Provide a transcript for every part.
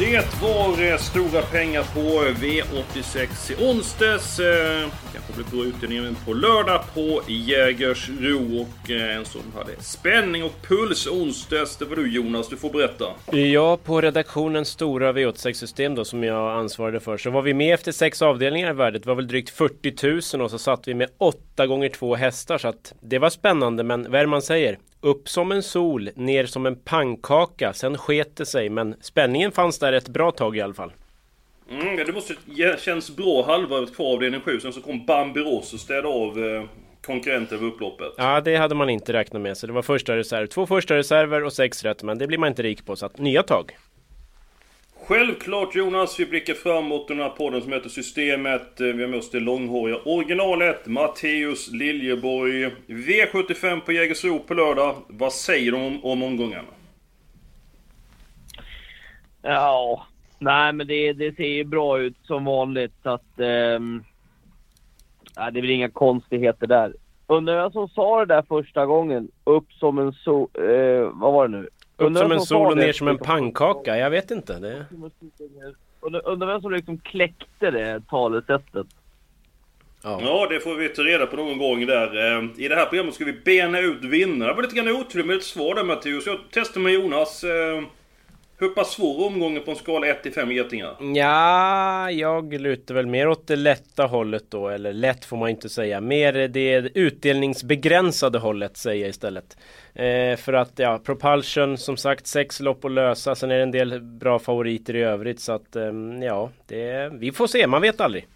Det var eh, stora pengar på V86 i onsdags. Det kanske blir bra utdelning på lördag på Jägersro. Och eh, en som hade spänning och puls onsdags, det var du Jonas. Du får berätta. Ja, på redaktionens stora V86-system då som jag ansvarade för så var vi med efter sex avdelningar i värdet. Det var väl drygt 40 000 och så satt vi med åtta gånger två hästar så att det var spännande. Men vad är det man säger? Upp som en sol, ner som en pannkaka. Sen sket det sig, men spänningen fanns där ett bra tag i alla fall. Mm, det måste känns bra halvvarvet kvar av den 7. Sen så kom Bambiros och städade av eh, konkurrenter över upploppet. Ja, det hade man inte räknat med. Så det var första reserv. Två första reserver och sex rätt. Men det blir man inte rik på. Så att nya tag. Självklart Jonas, vi blickar framåt den här podden som heter Systemet. Eh, vi har med oss det långhåriga originalet, Matteus Liljeborg. V75 på Jägersro på lördag. Vad säger de om, om omgången? Ja, nej men det, det ser ju bra ut som vanligt. Så att, ehm, nej, det är väl inga konstigheter där. Undrar vem som sa det där första gången? Upp som en sol... Eh, vad var det nu? Upp Undrar som en sol och ner som en pannkaka. Jag vet inte. Det... Undrar, vem som liksom kläckte det talesättet? Ja. Ja, det får vi ta reda på någon gång där. Eh, I det här programmet ska vi bena ut vinnare. Det var lite grann otydligt med ett svar där Matteus. Jag testar med Jonas. Eh, Hur pass svår omgången på en skala 1 till 5 getingar? Ja, jag lutar väl mer åt det lätta hållet då. Eller lätt får man inte säga. Mer det utdelningsbegränsade hållet säger jag istället. Eh, för att ja, Propulsion som sagt sex lopp att lösa. Sen är det en del bra favoriter i övrigt. Så att eh, ja, det, vi får se. Man vet aldrig.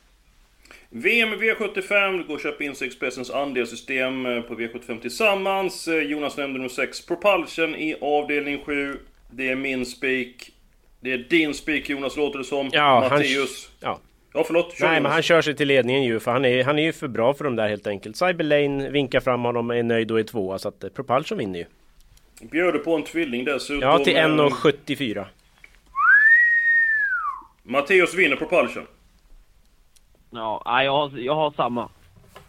VM V75, det går att köpa in sig Expressens andelssystem eh, på V75 tillsammans. Eh, Jonas nämnde nummer 6, Propulsion i avdelning 7. Det är min spik. Det är din spik Jonas, låter det som. Ja, han- Matteus. Ja. Ja, förlåt. Kör Nej, men han kör sig till ledningen ju. För han är, han är ju för bra för dem där helt enkelt. Cyber Lane vinkar fram honom, är nöjd och är tvåa. Så att eh, Propulsion vinner ju. Bjöd på en tvilling dessutom. Ja, till Eh, 1,74. Matteus vinner Propulsion. Ja, nej, jag har, jag har samma.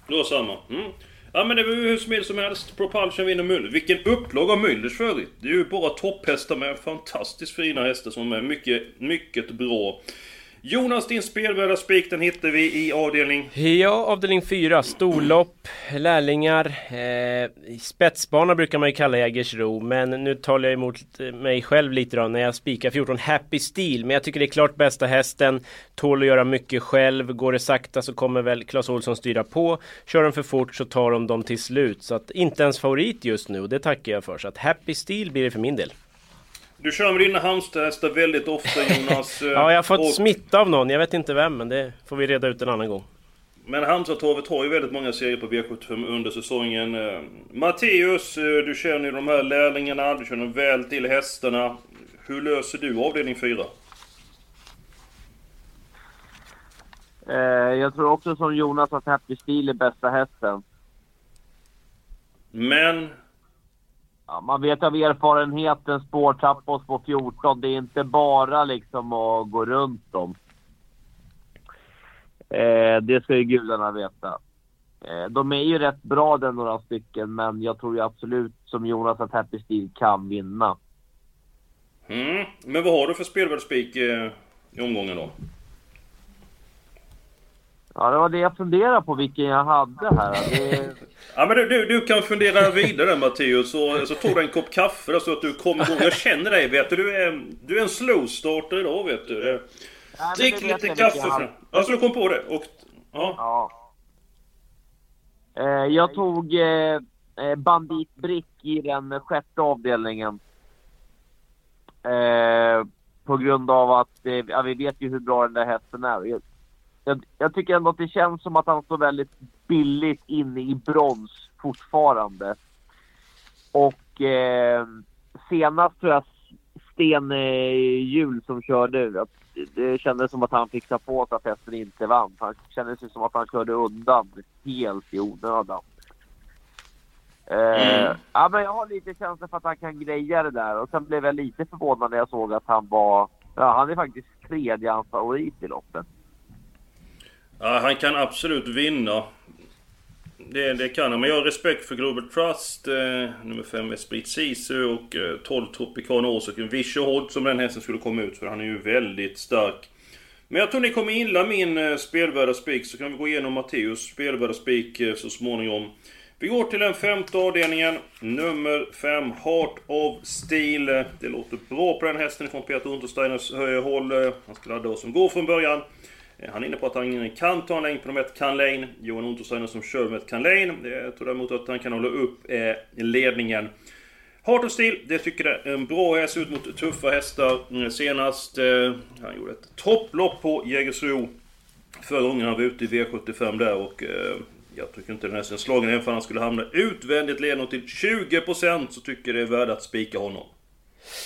Du har samma. Mm. Ja men det var ju hur smidigt som helst. Propulsion vinner Müller. Vilken upplaga av Müllers för övrigt. Det är ju bara topphästar med fantastiskt fina hästar som är mycket, mycket bra. Jonas, din spelvärda spik den hittar vi i avdelning... Ja, avdelning 4. Storlopp, lärlingar, eh, spetsbana brukar man ju kalla Jägersro. Men nu talar jag emot eh, mig själv lite då när jag spikar 14 Happy Steel. Men jag tycker det är klart bästa hästen. Tål att göra mycket själv. Går det sakta så kommer väl Clas Olsson styra på. Kör de för fort så tar de dem till slut. Så att inte ens favorit just nu och det tackar jag för. Så att Happy Steel blir det för min del. Du kör med dina Halmstadhästar väldigt ofta Jonas. eh, Ja, jag har fått och- smitta av någon. Jag vet inte vem, men det får vi reda ut en annan gång. Men Halmstadtorvet har ju väldigt många serier på V75 under säsongen. Eh, Matteus, eh, du känner ju de här lärlingarna, du känner väl till hästarna. Hur löser du avdelning 4? Eh, jag tror också som Jonas att Happy Steel är bästa hästen. Men... Ja, man vet av erfarenhet en spårtrappa oss på 14. Det är inte bara liksom att gå runt dem. Eh, det ska ju gudarna veta. Eh, de är ju rätt bra den några stycken, men jag tror ju absolut som Jonas att Happy Steel kan vinna. Mm. Men vad har du för spelvärldsspik eh, i omgången då? Ja, det var det jag funderade på vilken jag hade här. Det, Ja men du, du, du kan fundera vidare Matteus, så, så tog du en kopp kaffe så att du kom igång. Jag känner dig vet du, du är, du är en slow starter idag vet du. Nej, Drick lite kaffe. För, alltså du kom på det? Och, ja. Ja. Eh, jag tog eh, eh, Bandit Brick i den sjätte avdelningen. Eh, på grund av att eh, ja, vi vet ju hur bra den där hästen är. Jag, jag, tycker ändå att det känns som att han står väldigt billigt inne i brons fortfarande. Och eh, senast tror jag Sten eh, Hjul som körde, det kändes som att han fixade på så att hästen inte vann. Han kändes ju som att han körde undan helt i onödan. Eh, Mm. ja, men jag har lite känsla för att han kan greja det där. Och sen blev jag lite förvånad när jag såg att han var... Ja, han är faktiskt tredje hans favorit i loppet. Ja, han kan absolut vinna. Det, det kan han. Men jag har respekt för Global Trust, eh, nummer 5 Esprit Sisu och eh, 12 Tropicana Ås och en Visho Hodd som den hästen skulle komma ut för. Han är ju väldigt stark. Men jag tror ni kommer gilla min eh, spelvärda spik så kan vi gå igenom Matteus spelvärda spik eh, så småningom. Vi går till den femte avdelningen. Nummer 5, Heart of Steel. Det låter bra på den hästen från Peter Untersteiners eh, håll. Han ska ladda vad som går från början. Eh, han är inne på att han kan ta en längd på nummer 1, Canlane. Johan Untersteiner som kör med ett Canlane. Eh, jag tror däremot att han kan hålla upp eh, ledningen. Heart of Steel, det tycker jag är en bra häst ut mot tuffa hästar. Senast, eh, han gjorde ett topplopp på Jägersro. Förra gången han var ute i V75 där och eh, jag tycker inte den hästen är slagen. Även om han skulle hamna utvändigt ledande till 20% så tycker jag det är värde att spika honom.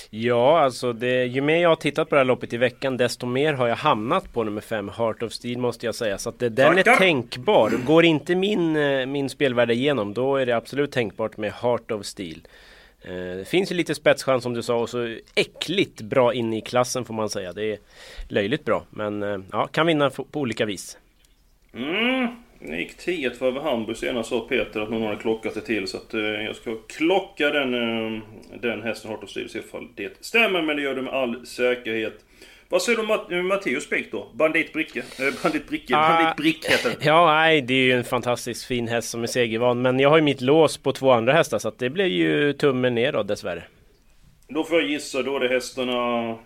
Ja, alltså det, ju mer jag har tittat på det här loppet i veckan desto mer har jag hamnat på nummer 5, Heart of Steel måste jag säga. Så att det, den är Tackar. tänkbar. Går inte min, eh, min spelvärde igenom då är det absolut tänkbart med Heart of Steel. Eh, Det finns ju lite spetschans som du sa och så äckligt bra in i klassen får man säga. Det är löjligt bra men eh, ja, kan vinna på på olika vis. Mm, det gick 10 för över Hamburg senast sa Peter att någon hade klockat det till så att eh, jag ska klocka den, eh, den hästen of Steel se ifall det stämmer men det gör det med all säkerhet. Vad säger du om eh, Matteus Spik då? Bandit Bricke? Eh, bandit Bricke? Ah. Bandit Brick heter den. Ja, nej, det är ju en fantastiskt fin häst som är segervan. Men jag har ju mitt lås på två andra hästar så att det blir ju tummen ner då dessvärre. Då får jag gissa, då är det hästarna...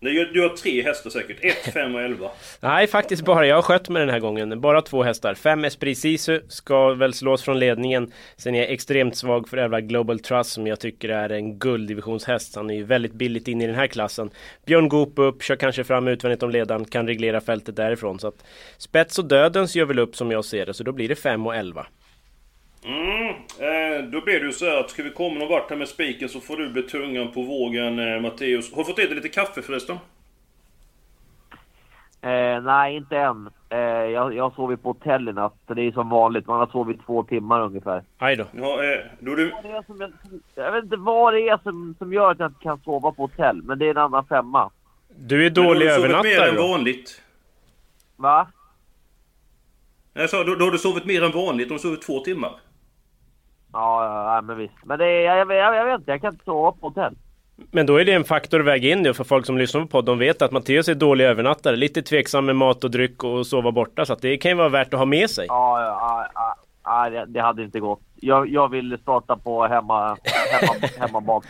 Du du har tre hästar säkert. 1, 5 och 11. Nej, faktiskt bara. Jag har skött mig den här gången. Bara två hästar. Fem Esprit Sisu ska väl slås från ledningen. Sen är jag extremt svag för 11 Global Trust som jag tycker är en gulddivisionshäst. Han är ju väldigt billigt in i den här klassen. Björn Goop upp, kör kanske fram utvändigt om ledaren, kan reglera fältet därifrån. Så att spets och dödens gör väl upp som jag ser det, så då blir det 5 och 11. Mm, eh, då blir det ju så här att ska vi komma någon vart här med spiken så får du bli tungan på vågen eh, Matteus. Har du fått i dig lite kaffe förresten? Eh, nej, inte än. Eh, jag, jag sovit på hotell i natt, så det är som vanligt. Man har sovit två timmar ungefär. Aj då. Ja, eh, då är du... Jag, jag vet inte vad det är som, som gör att jag inte kan sova på hotell, men det är en annan femma. Du är dålig då har du sovit mer övernattare än vanligt. Va? Jag sa, då, då har du sovit mer än vanligt. Du har sovit två timmar. Ja, ja, ja men visst. Men det är, jag, jag, jag, vet inte, jag kan inte sova på hotell. Men då är det en faktor att väga in det för folk som lyssnar på podden. De vet att Matteus är dålig övernattare. Lite tveksam med mat och dryck och sova borta. Så att det kan ju vara värt att ha med sig. Ja, ja, ja, ja, det, det hade inte gått. Jag, jag vill starta på hemma, hemma, hemmabak.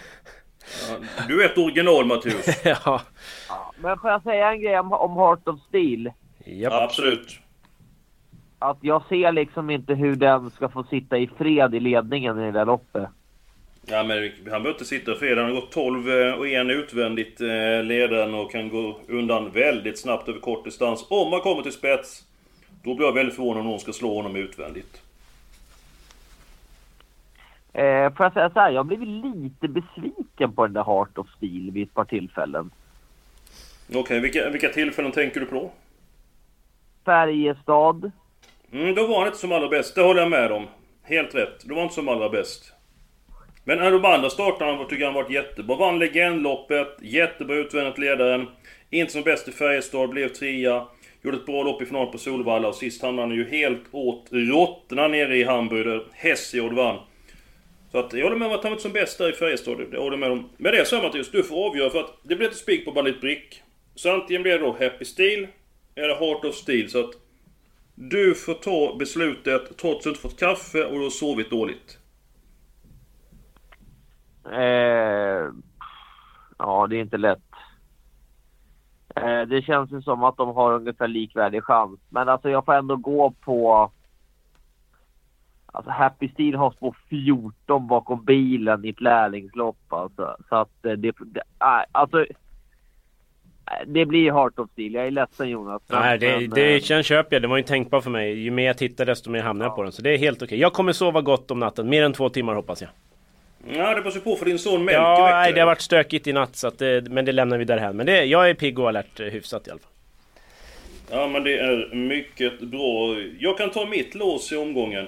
Ja, du är ett original Matteus. ja. Ja, men får jag säga en grej om, om Heart of Steel? Japp. Ja, absolut. Att jag ser liksom inte hur den ska få sitta i fred i ledningen i det där loppet. Ja, men han behöver inte sitta för Han har gått 12 eh, och en utvändigt eh, ledaren och kan gå undan väldigt snabbt över kort distans. Om man kommer till spets, då blir jag väldigt förvånad om någon ska slå honom utvändigt. Eh, får jag säga så här, jag blev lite besviken på den där Heart of Steel vid ett par tillfällen. Okej, vilka, vilka tillfällen tänker du på? Färjestad. Mm, då var han inte som allra bäst, det håller jag med om. Helt rätt, då var han inte som allra bäst. Men de andra startarna tycker jag han varit jättebra. Vann legendloppet, jättebra utvändigt ledaren. Inte som bäst i Färjestad, blev trea. Gjorde ett bra lopp i final på Solvalla och sist hamnade han ju helt åt råttorna nere i Hamburg där Hesiod vann. Så att jag håller med om att han var inte som bäst där i Färjestad. Det håller jag med om. Men det är så här, Mattias, du får avgöra för att det blir ett spik på Bandit Brick. Så antingen blir det då Happy Steel eller Heart of Steel. Så att du får ta beslutet trots att du inte fått kaffe och du har sovit dåligt. Eh, ja, det är inte lätt. Eh, det känns ju som att de har ungefär likvärdig chans. Men alltså jag får ändå gå på... Alltså Happy Steel har spår 14 bakom bilen i ett lärlingslopp alltså. Så att eh, det... det äh, alltså... Det blir Heart of Steel. Jag är ledsen Jonas. Nej, det, men, det eh, känns köper jag. Det var ju tänkbart för mig. Ju mer jag tittar desto mer hamnar jag på den. Så det är helt okej. Jag kommer sova gott om natten. Mer än två timmar hoppas jag. Ja, det beror på för din son Melker Ja, nej, det har varit stökigt i natt. Så att det, men det lämnar vi därhän. Men det, jag är pigg och alert eh, hyfsat i alla fall. Ja, men det är mycket bra. Jag kan ta mitt lås i omgången.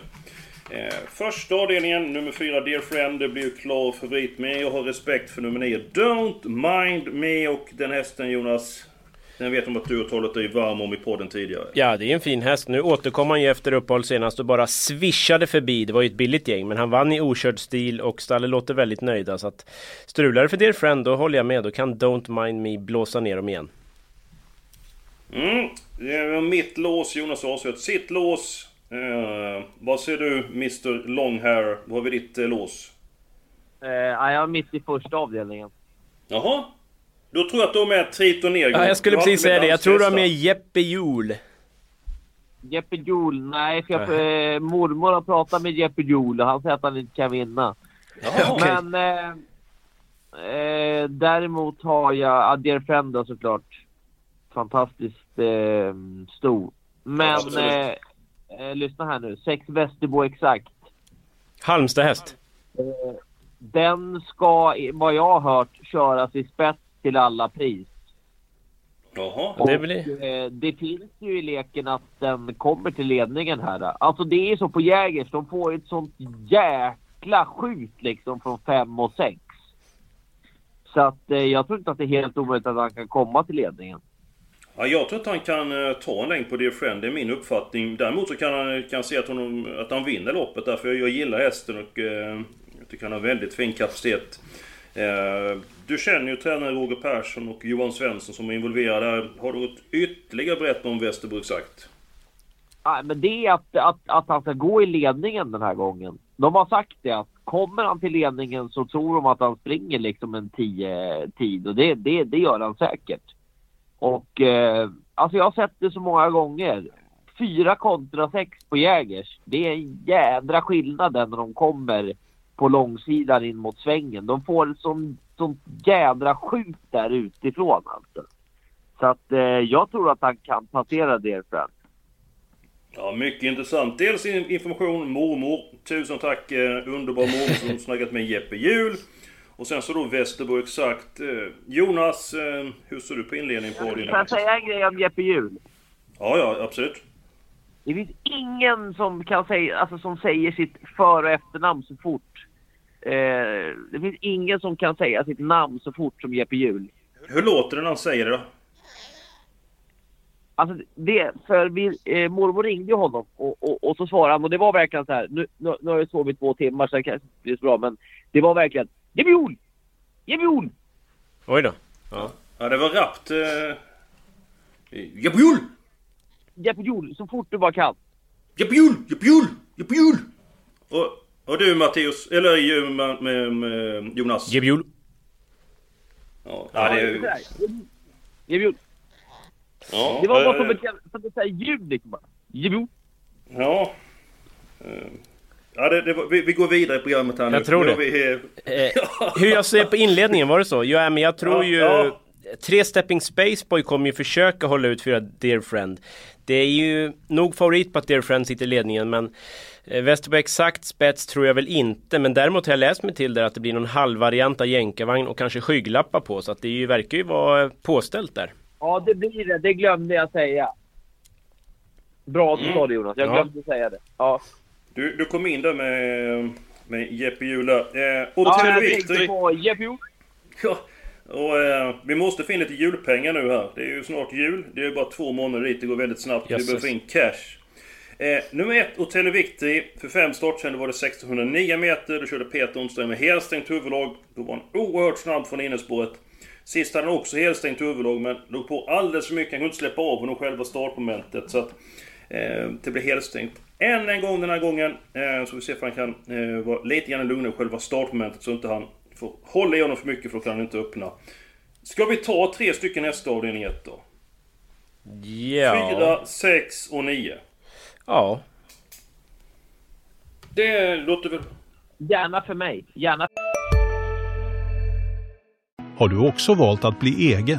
Eh, första avdelningen, nummer fyra, Dear Friend. Det blir ju klar favorit. Men jag har respekt för nummer nio, Don't Mind Me. Och den hästen Jonas, den vet om att du har talat dig varm om i podden tidigare. Ja, det är en fin häst. Nu återkom han ju efter uppehåll senast och bara swishade förbi. Det var ju ett billigt gäng, men han vann i okörd stil och stallet låter väldigt nöjda. Så att strular för Dear Friend, då håller jag med. Då kan Don't Mind Me blåsa ner dem igen. Mm, det är mitt lås. Jonas har avslöjat sitt lås. Eh, vad säger du Mr Longhair? Vad har vi ditt eh, lås? eh, ja, jag är mitt i första avdelningen. Jaha? Då tror jag att de är Triton ner. Ja, jag skulle Du har precis säga det. Jag tror du har med Jeppe Hjul. Jeppe Joel, nej för jag, eh, mormor har pratat med Jeppe Joel och han säger att han inte kan vinna. Jaha. Okej. Men eh, eh, däremot har jag Adair Friend då, såklart. Fantastiskt eh, stor. Men Absolut. Eh, lyssna här nu. Sex Västerbo exakt. Halmstad häst. Eh, den ska, vad jag har hört, köras i spets till alla pris. Jaha. Det blir- eh, det finns ju i leken att den kommer till ledningen här. Alltså det är så på Jägers, de får ett sånt jäkla skjut liksom från 5 och 6. Så att eh, jag tror inte att det är helt omöjligt att han kan komma till ledningen. Ja, jag tror att han kan eh, ta en längd på Dear Friend, det är min uppfattning. Däremot så kan han kan se att, honom, att han vinner loppet därför jag, jag gillar hästen och eh, jag tycker han har väldigt fin kapacitet. Eh, du känner ju tränare Roger Persson och Johan Svensson som är involverade här. Har du något ytterligare att berätta om Västerbro sagt? Nej, men det är att, att, att han ska gå i ledningen den här gången. De har sagt det att kommer han till ledningen så tror de att han springer liksom en 10 tid och det, det, det gör han säkert. Och eh, alltså jag har sett det så många gånger. Fyra kontra sex på Jägers. Det är en jädra skillnad när de kommer på långsidan in mot svängen. De får sån, sånt jädra skjut där utifrån alltså. Så att eh, jag tror att han kan passera det fram. Ja, mycket intressant. Dels information, mormor. Tusen tack, eh, underbar mormor som snackat med Jeppe Hjul. Och sen så då Västerbo exakt. Eh, Jonas, eh, hur ser du på inledningen på din Kan jag säga en grej om Jeppe Hjul? Ja, ja, absolut. Det finns ingen som kan säga, alltså som säger sitt för och efternamn så fort. Eh, det finns ingen som kan säga sitt namn så fort som Jeppe Hjul. Hur låter det när han säger det då? Alltså det, för vi, eh, mormor ringde honom och, och, och så svarade han och det var verkligen så här. Nu, nu, nu har jag sovit två timmar så det kanske inte blir så bra men det var verkligen Jeppe Hjul! Jeppe Hjul! Oj då. Ja, det var rappt. Eh... Jeppe Hjul, så fort du bara kan. Hjul! Jeppe Hjul! Och, och du Matteus, eller ju med, med, med Jonas? Hjul. Ja, ja, det är ju... Hjul. Ja, Det var bara som ett, här ljud liksom bara. Hjul. Ja. Eh, Ja, det, det vi, vi går vidare i programmet här nu. Jag tror Nu det. Vi, eh, Eh, hur jag ser på inledningen, var det så? Ja, men jag tror Ja, ju... ja. Tre Stepping Spaceboy kommer ju försöka hålla ut fyra Dear Friend. Det är ju nog favorit på att Dear Friend sitter i ledningen men eh, Västerbo exakt spets tror jag väl inte men däremot har jag läst mig till där att det blir någon halvvariant av jänkarvagn och kanske skygglappar på så att det är ju, verkar ju vara påställt där. Ja, det blir det. Det glömde jag säga. Bra att du sa det Jonas. Jag Ja. glömde säga det. Ja. Du, du kom in där med, med Jeppe Hjul. Eh, Ja, jag tänkte på Jeppe. Ja, och eh, vi måste få in lite julpengar nu här. Det är ju snart jul. Det är ju bara två månader dit. Det går väldigt snabbt. Jösses. Vi behöver få in cash. Eh, nummer ett, Hotel Victory. För fem startsändor var det 1609 meter. Då körde Peter Onsdagen med helstängt huvudlag. Då var han oerhört snabb från innerspåret. Sist hade han också helstängt huvudlag, men låg på alldeles för mycket. Han kunde inte släppa av honom själva startmomentet. Så att eh, det blev helstängt. Än en gång den här gången. Eh, så vi ser om han kan eh, vara lite grann lugnare i själva startmomentet så inte han får hålla i honom för mycket för då kan han inte öppna. Ska vi ta tre stycken nästa avdelning 1 då? Ja. 4, 6 och 9. Ja. Det låter väl... Gärna för mig. Gärna. Har du också valt att bli egen?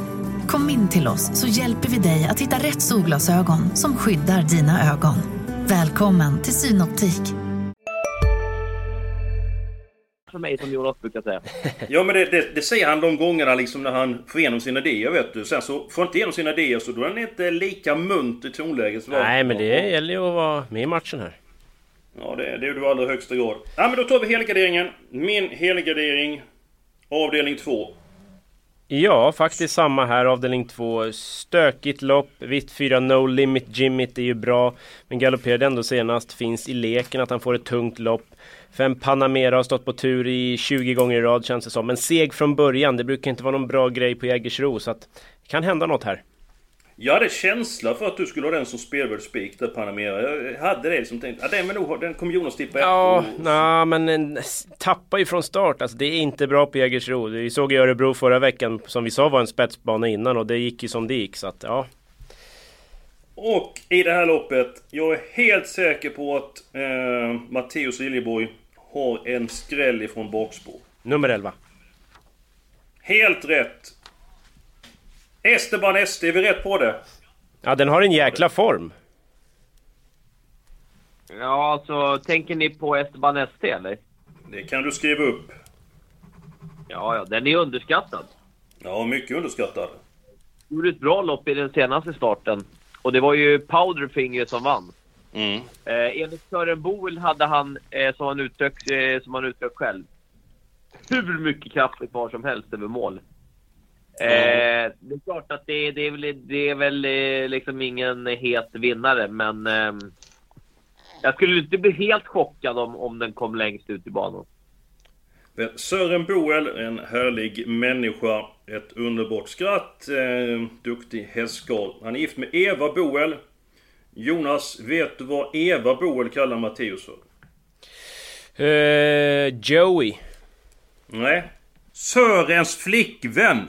Kom in till oss så hjälper vi dig att hitta rätt solglasögon som skyddar dina ögon. Välkommen till Synoptik. För mig som Jonas brukar säga. Ja men det, det, det säger han de gångerna liksom när han får igenom sina idéer vet du. Sen så får han inte igenom sina idéer så då är han inte lika munter i tonläget. Nej men det gäller ju att vara med i matchen här. Ja det, det är du i allra högsta grad. Ja men då tar vi helgarderingen. Min helgardering. Avdelning 2. Ja, faktiskt samma här, avdelning 2. Stökigt lopp. Vitt 4 No Limit Jimmit är ju bra. Men galopperade ändå senast. Finns i leken att han får ett tungt lopp. Fem Panamera har stått på tur i 20 gånger i rad känns det som. Men seg från början. Det brukar inte vara någon bra grej på Jägersro. Så att det kan hända något här. Jag hade känsla för att du skulle ha den som spelvärd spik där Panamera. Jag hade det liksom tänkt. Ja, den, men nog, den kommer Jonas tippa Ja, efter. nej men en, tappar ju från start. Alltså det är inte bra på Jägersro. Vi såg i Örebro förra veckan som vi sa var en spetsbana innan och det gick ju som det gick så att ja. Och i det här loppet, jag är helt säker på att eh, Matteus Liljeborg har en skräll ifrån bakspår. Nummer 11. Helt rätt! Esteban Este, är vi rätt på det? Ja, den har en jäkla form. Ja, alltså tänker ni på Esteban ST eller? Det kan du skriva upp. Ja, ja, den är underskattad. Ja, mycket underskattad. Gjorde ett bra lopp i den senaste starten. Och det var ju Powderfinger som vann. Mm. Eh, enligt Sören Boel hade han, eh, som han uttryckt eh, som han uttryckt själv, hur mycket krafter kvar som helst över mål. Eh, det är klart att det, det är väl, det är väl eh, liksom ingen het vinnare, men ehm, jag skulle inte bli helt chockad om, om den kom längst ut i banan. Sören Boel, en härlig människa. Ett underbart skratt. Eh, duktig hästskal. Han är gift med Eva Boel. Jonas, vet du vad Eva Boel kallar Matteus för? Eh, Joey. Nej. Sörens flickvän!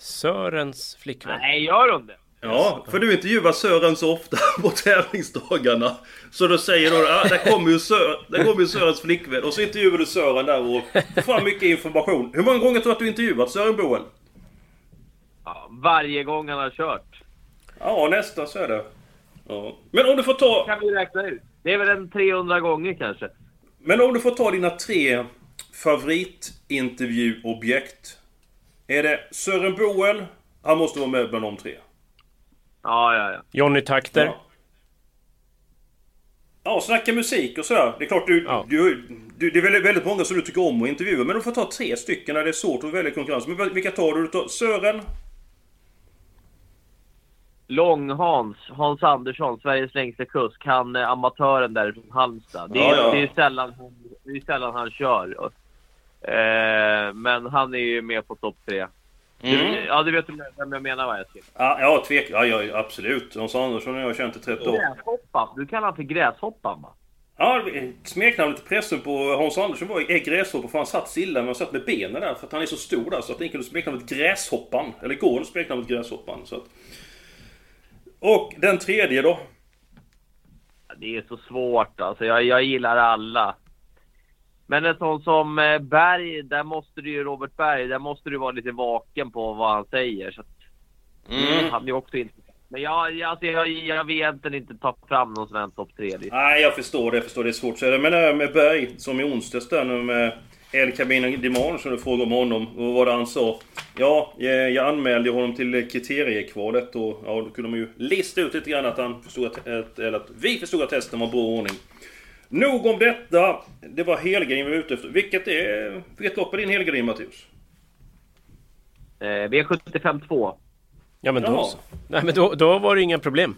Sörens flickvän. Nej, gör hon det? Ja, för du intervjuar Sören så ofta på tävlingsdagarna. Så då säger du ah, där kommer ju, Sör, där kommer ju Sörens flickvän. Och så intervjuar du Sören där och får mycket information. Hur många gånger tror du att du intervjuat Sören Boel? Ja, varje gång han har kört. Ja, nästan så är det. Ja. Men om du får ta... kan vi räkna ut. Det är väl en 300 gånger kanske. Men om du får ta dina tre favoritintervjuobjekt. Är det Sören Boel? Han måste vara med bland de tre. Ja, ja, ja. Johnny Takter. Ja. Ja, snacka musik och sådär. Det är klart du, Ja. du, du... Det är väldigt, väldigt många som du tycker om att intervjua. Men du får ta tre stycken när det är svårt att välja konkurrens. Men vilka tar du? du tar Sören? Lång-Hans, Hans Andersson, Sveriges längsta kusk. Han är amatören där från Halmstad. Det är, Ja, ja. det är, sällan, det är sällan han kör. Eh, men han är ju med på topp tre. Mm. Du, ja, du vet vem jag menar va Eskil? Ja, ja, tvek, ja, ja, absolut. Hans Andersson och jag har känt i 30 år. Gräshoppan. Du kallar han för Gräshoppan va? Ja, smeknamnet i pressen på Hans Andersson var är gräshoppa för han satt stilla men han satt med benen där för att han är så stor där så att det gick under smeknamnet Gräshoppan. Eller går under smeknamnet Gräshoppan. Så att... Och den tredje då? Det är så svårt alltså. Jag, jag gillar alla. Men en sån som eh, Berg, där måste du ju, Robert Berg, där måste du vara lite vaken på vad han säger. Så att, Mm. Han är också inte... Men jag, alltså, jag, jag vill egentligen inte ta fram någon svensk topp tre-lista. Nej, jag förstår det. Jag förstår det. är svårt säga det. Här med Berg, som i onsdags där nu med El Camino Dimon som du frågade om honom. Och vad var det han sa? Ja, jag, jag anmälde honom till kriteriekvalet och ja, då kunde man ju lista ut lite grann att han förstod att, eller att vi förstod att hästen var bra ordning. Nog om detta. Det var helgardin vi var ute efter. Vilket är... Vilket lopp är din helgardin, Mattias? Eh, V75 2. Ja men då Jaha. så. Nej men då, då var det inga problem.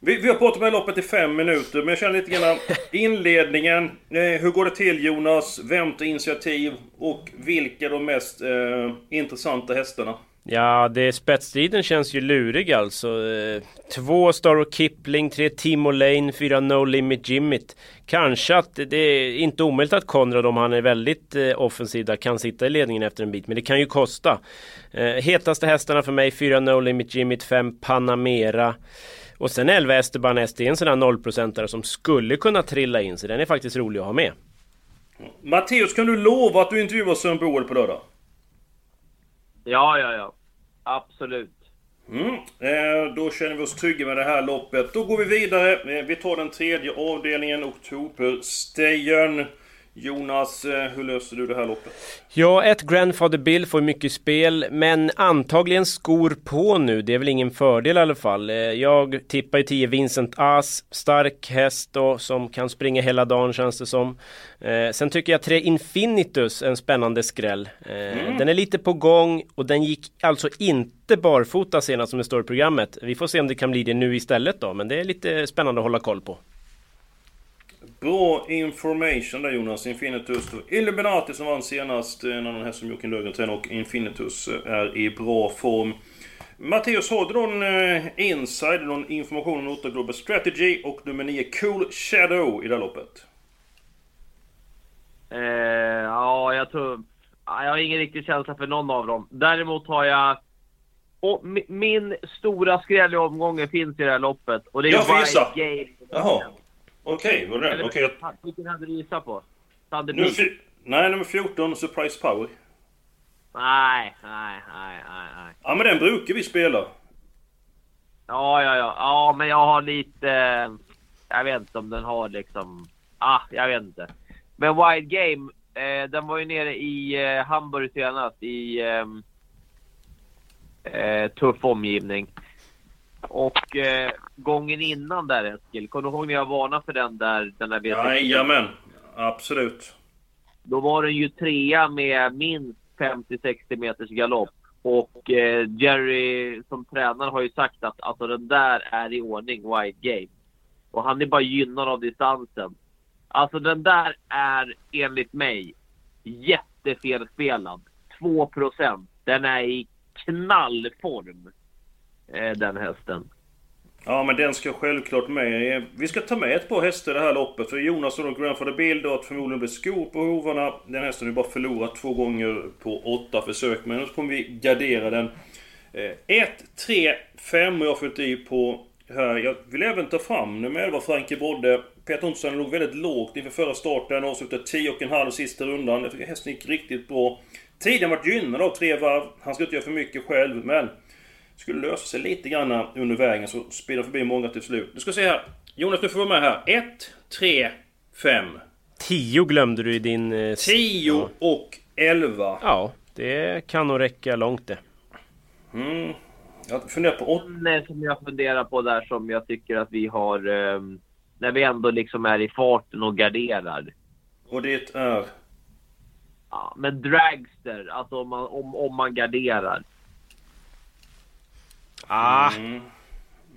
Vi, vi har pratat om det här loppet i fem minuter, men jag känner lite grann inledningen. Eh, hur går det till Jonas? Vem tar initiativ? Och vilka är de mest eh, intressanta hästarna? Ja, det, spetsstriden känns ju lurig alltså. Eh, två Star Kipling, tre Timo Lane, fyra No Limit Jimmit. Kanske att det är inte omöjligt att Konrad om han är väldigt eh, offensiv där kan sitta i ledningen efter en bit. Men det kan ju kosta. Eh, hetaste hästarna för mig, fyra No Limit Jimmit, fem Panamera. Och sen 11 Esteban S, en sån där nollprocentare som skulle kunna trilla in. Så den är faktiskt rolig att ha med. Matteus, kan du lova att du intervjuar Sören Boel på lördag? Ja, ja, ja. Absolut. Mm. Eh, då känner vi oss trygga med det här loppet. Då går vi vidare. Eh, vi tar den tredje avdelningen, Oktoberstejern. Jonas, eh, hur löser du det här loppet? Ja, ett Grandfather Bill får mycket spel, men antagligen skor på nu. Det är väl ingen fördel i alla fall. Eh, jag tippar ju 10 Vincent As, stark häst då, som kan springa hela dagen känns det som. Eh, sen tycker jag 3 Infinitus, en spännande skräll. Mm. Den är lite på gång och den gick alltså inte barfota senast som det står i programmet. Vi får se om det kan bli det nu istället då, men det är lite spännande att hålla koll på. Bra information där Jonas. Infinitus. Illuminati som vann senast. En annan häst som Joakim Löfgren tränar och Infinitus är i bra form. Matteus, har du någon eh, inside, någon information om Nota Global Strategy och nummer 9 Cool Shadow i det här loppet? Eh, ja, jag tror... Jag har ingen riktig känsla för någon av dem. Däremot har jag... Och min stora skräll i omgången finns i det här loppet. Och det är jag får gissa! Jaha. Okej, vad är det? Okej, jag... Vilken hade du gissat på? Nummer nej, nummer 14, Surprise Power. Nej, nej, nej, nej, nej. Ja, men den brukar vi spela. Ja, ja, ja. Ja, men jag har lite... Jag vet inte om den har liksom... Ah, jag vet inte. Men Wild Game, eh, den var ju nere i eh, Hamburg senast i ehm, eh, tuff omgivning. Och eh, gången innan där Eskil, kommer du ihåg när jag varnade för den där? Den där Jajamän, absolut. Då var den ju trea med minst 50-60 meters galopp. Och eh, Jerry som tränare har ju sagt att alltså, den där är i ordning, White Game. Och han är bara gynnad av distansen. Alltså den där är enligt mig jättefelspelad. 2% Den är i knallform. Eh, den hästen. Ja, men den ska självklart med. Vi ska ta med ett par hästar i det här loppet. För Jonas och Grandfather Bill att förmodligen blir skor på hovarna. Den hästen har ju bara förlorat två gånger på åtta försök. Men nu kommer vi gardera den. 1, 3, 5 och jag har i på här. Jag vill även ta fram nummer 11 Frankie Brodde. Peter Ontsen låg väldigt lågt inför förra starten. Avslutade 10,5 sista rundan. Jag tycker hästen gick riktigt bra. Tiden vart gynnad av tre varv. Han ska inte göra för mycket själv, men skulle lösa sig lite grann under vägen så speedar förbi många till slut. Du ska se här. Jonas, du får vara med här. 1, 3, 5. 10 glömde du i din... 10 eh, och 11. Ja, det kan nog räcka långt det. Mm. Jag funderar på 8. Nej, som jag funderar på där som jag tycker att vi har... Eh, när vi ändå liksom är i farten och garderar. Och det är? Ja, men dragster, alltså om man, om, om man garderar. Ah. Mm.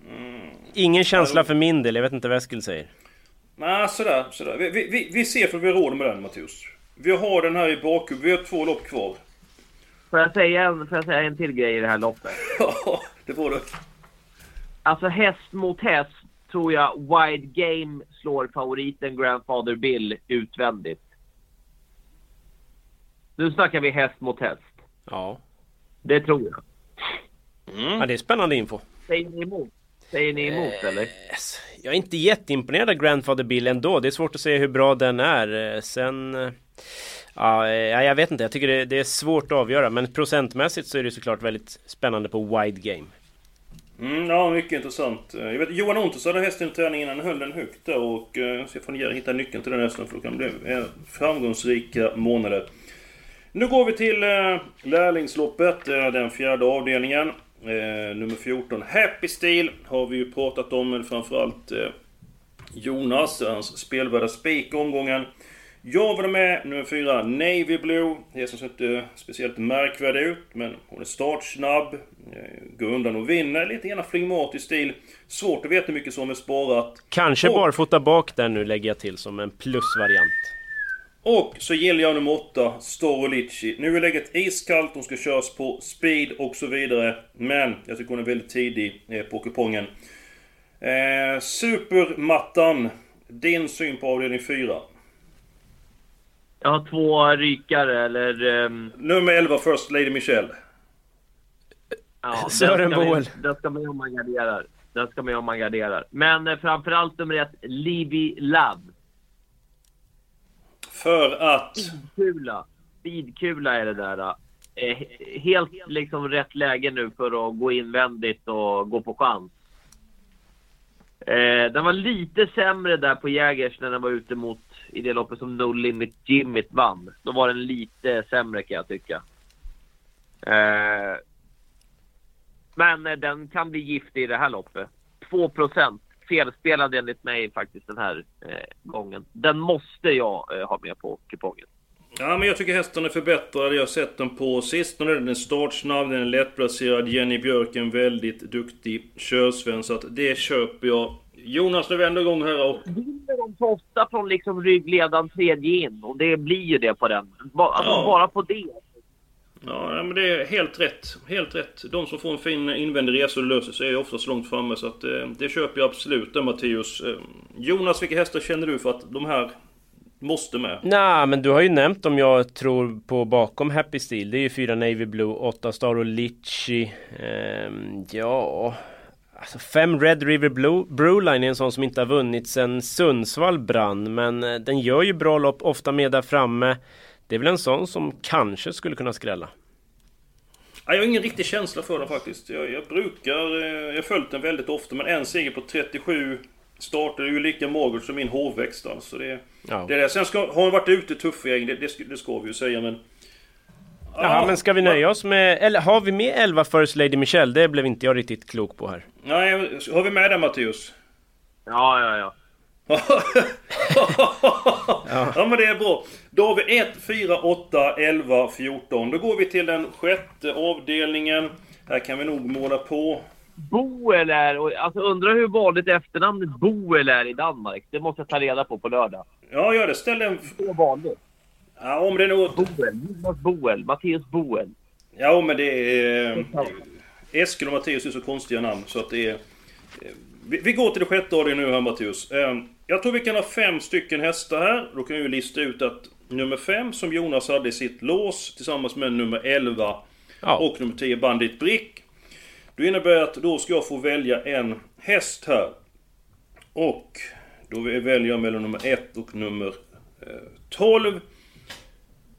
Mm. Ingen känsla för min del, jag vet inte vad Eskil säger. Nej, sådär, sådär. Vi, vi, vi ser för vi har råd med den Mattias. Vi har den här i bakhuvudet, vi har två lopp kvar. Får jag säga en, får jag säga en till grej i det här loppet? Ja, det får du. Alltså häst mot häst tror jag Wide Game slår favoriten Grandfather Bill utvändigt. Nu snackar vi häst mot häst. Ja. Det tror jag. Mm. Ja, det är spännande info. Säger ni emot? Säger ni emot eh, eller? Jag är inte jätteimponerad av Grandfather Bill ändå. Det är svårt att se hur bra den är. Eh, sen... Eh, ja, jag vet inte. Jag tycker det, det, är svårt att avgöra. Men procentmässigt så är det såklart väldigt spännande på wide game. Mm, ja, mycket intressant. Jag vet, Johan Ontos hade hästen i träningen. Han höll den högt där och så får ni hitta nyckeln till den hästen för då kan det bli framgångsrika månader. Nu går vi till lärlingsloppet, den fjärde avdelningen. Eh, nummer 14, Happy Steel, har vi ju pratat om, framförallt eh, Jonas, hans spelvärda spik omgången. Jag var med, nummer 4, Navy Blue. Det som ser inte speciellt märkvärdig ut, men hon är startsnabb. Eh, går undan och vinner. Lite grann flegmatisk stil. Svårt att veta hur mycket som är sparat. Kanske och... barfota bak där nu lägger jag till som en plusvariant. Och så gillar jag nummer 8, Storolici. Nu är läget iskallt, hon ska köras på speed och så vidare. Men jag tycker hon är väldigt tidig eh, på kupongen. Eh, supermattan. Din syn på avdelning 4? Jag har två rykare, eller... Um... Nummer 11 först, Lady Michelle. Ja, Sören Boel. Den ska med om man garderar. Den ska med om man garderar. Men eh, framförallt nummer ett, Libby Love. För att? Speedkula. Speedkula är det där. Eh, helt liksom rätt läge nu för att gå invändigt och gå på chans. Eh, den var lite sämre där på Jägers när den var ute mot i det loppet som No Limit Jimmit vann. Då var den lite sämre kan jag tycka. Eh, men eh, den kan bli giftig i det här loppet. 2 felspelad enligt mig faktiskt den här eh, gången. Den måste jag eh, ha med på kupongen. Ja, men jag tycker hästen är förbättrad. Jag har sett den på sistone. Den är startsnabb, den är lättplacerad. Jenny Björk är en väldigt duktig körsven. Så att det köper jag. Jonas, nu vänder igång här och... Vinner de så ofta från liksom ryggledan tredje in? Och det blir ju det på den. Alltså Ja. bara på det. Ja, men det är helt rätt. Helt rätt. De som får en fin invändig resa och löser sig är oftast långt framme. Så att, eh, det köper jag absolut där, Mattias Eh, Jonas, vilka hästar känner du för att de här måste med? Nej, men du har ju nämnt om jag tror på bakom Happy Steel. Det är ju fyra Navy Blue, åtta Star och Litchi. Eh, ja... Alltså fem Red River Blue, Brewline är en sån som inte har vunnit sen Sundsvall brann. Men eh, den gör ju bra lopp, ofta med där framme. Det är väl en sån som kanske skulle kunna skrälla. Ja, jag har ingen riktig känsla för den faktiskt. Jag, jag brukar... eh, Jag har följt den väldigt ofta, men en seger på 37 starter är ju lika magert som min hovväxt alltså. Det, Ja. det är det. Sen ska, har hon varit ute tuff gäng, det, det, ska- det ska vi ju säga men... Jaha, men ska vi nöja oss med... Eller har vi med 11 First Lady Michelle? Det blev inte jag riktigt klok på här. Nej, har vi med den Matteus? Ja, ja, ja. ja. men det är bra. Då har vi 1, 4, 8, 11, 14. Då går vi till den sjätte avdelningen. Här kan vi nog måla på. Boel är... och- Alltså undrar hur vanligt efternamnet Boel är i Danmark. Det måste jag ta reda på på lördag. Ja, gör det. Ställ den... Det är vanligt. Ja, om det är något... Boel. Jonas Boel. Mattias Boel. Ja, men det är... Eskil och Matteus är så konstiga namn så att det är... Vi, vi går till det sjätte avdelningen nu här Matteus. Eh, Jag tror vi kan ha fem stycken hästar här. Då kan vi lista ut att nummer fem som Jonas hade i sitt lås tillsammans med nummer 11 och nummer 10 Bandit Brick. Det innebär att då ska jag få välja en häst här. Och då väljer jag mellan nummer 1 och nummer eh, 12.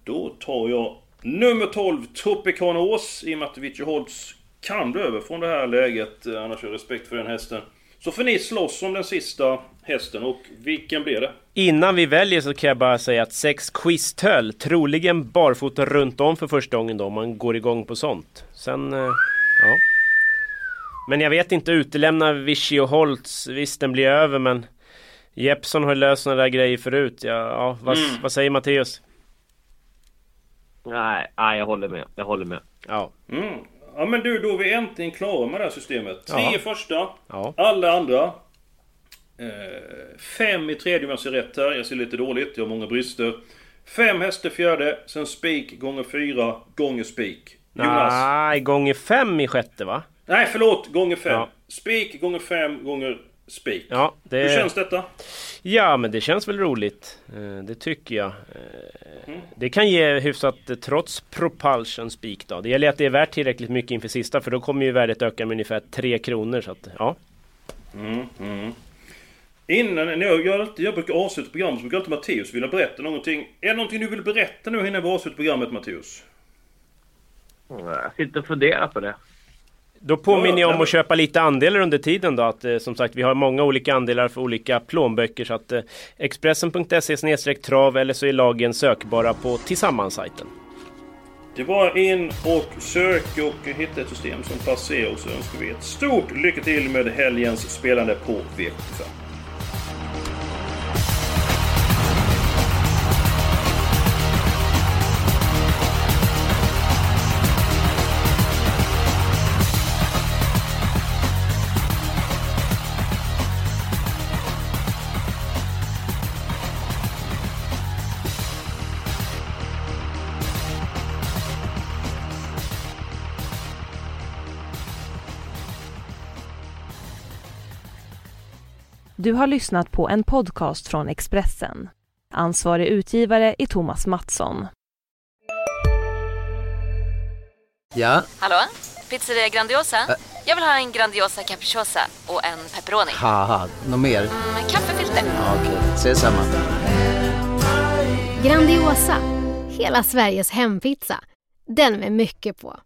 Då tar jag nummer 12, Tropicana Ås, i och med att Vichy Holtz kan bli över från det här läget. eh, Annars har jag respekt för den hästen. Så får ni slåss om den sista hästen och vilken blir det? Innan vi väljer så kan jag bara säga att sex Quistöl, troligen barfota runt om för första gången då, om man går igång på sånt. Sen, eh, ja. Men jag vet inte, utelämna Vichy och Holtz, visst den blir över men Jeppson har ju löst sådana där grejer förut. Ja, ja vad, Mm. vad säger Matteus? Nej, nej, jag håller med. Jag håller med. Ja. Mm. Ja men du, då är vi äntligen klara med det här systemet. Ja. Tio första, Ja. alla andra. Eh, fem i tredje om jag ser rätt här. Jag ser lite dåligt, jag har många brister. Fem hästar fjärde, sen spik gånger fyra gånger spik. Jonas? Nej, gånger fem i sjätte va? Nej, förlåt. Gånger fem. Ja. Spik gånger fem gånger spik. Ja, det... Hur känns detta? Ja, men det känns väl roligt. Eh, Det tycker jag. Eh, Det kan ge hyfsat eh, trots propulsion speak då. Det gäller att det är värt tillräckligt mycket inför sista för då kommer ju värdet öka med ungefär 3 kronor. Så att, ja. Mm, mm. Innan, när jag, jag, alltid- jag brukar avsluta programmet så brukar alltid Matteus vilja berätta någonting. Är det någonting du vill berätta nu innan vi avslutar programmet Matteus? Jag sitter och funderar på det. Då påminner jag om att köpa lite andelar under tiden då. Att, eh, som sagt, vi har många olika andelar för olika plånböcker. Så att eh, Expressen.se trav eller så är lagen sökbara på Tillsammans-sajten. Det är bara in och sök och hitta ett system som passar och så önskar vi ett stort lycka till med helgens spelande på V75. Du har lyssnat på en podcast från Expressen. Ansvarig utgivare är Thomas Mattsson. Ja, Hallå? Pizzeria Grandiosa? Jag vill ha en Grandiosa capriciosa och en pepperoni. haha, något mer? Med kaffefilter. Ja, Okej, ses samma. Grandiosa, hela Sveriges hempizza. Den med mycket på.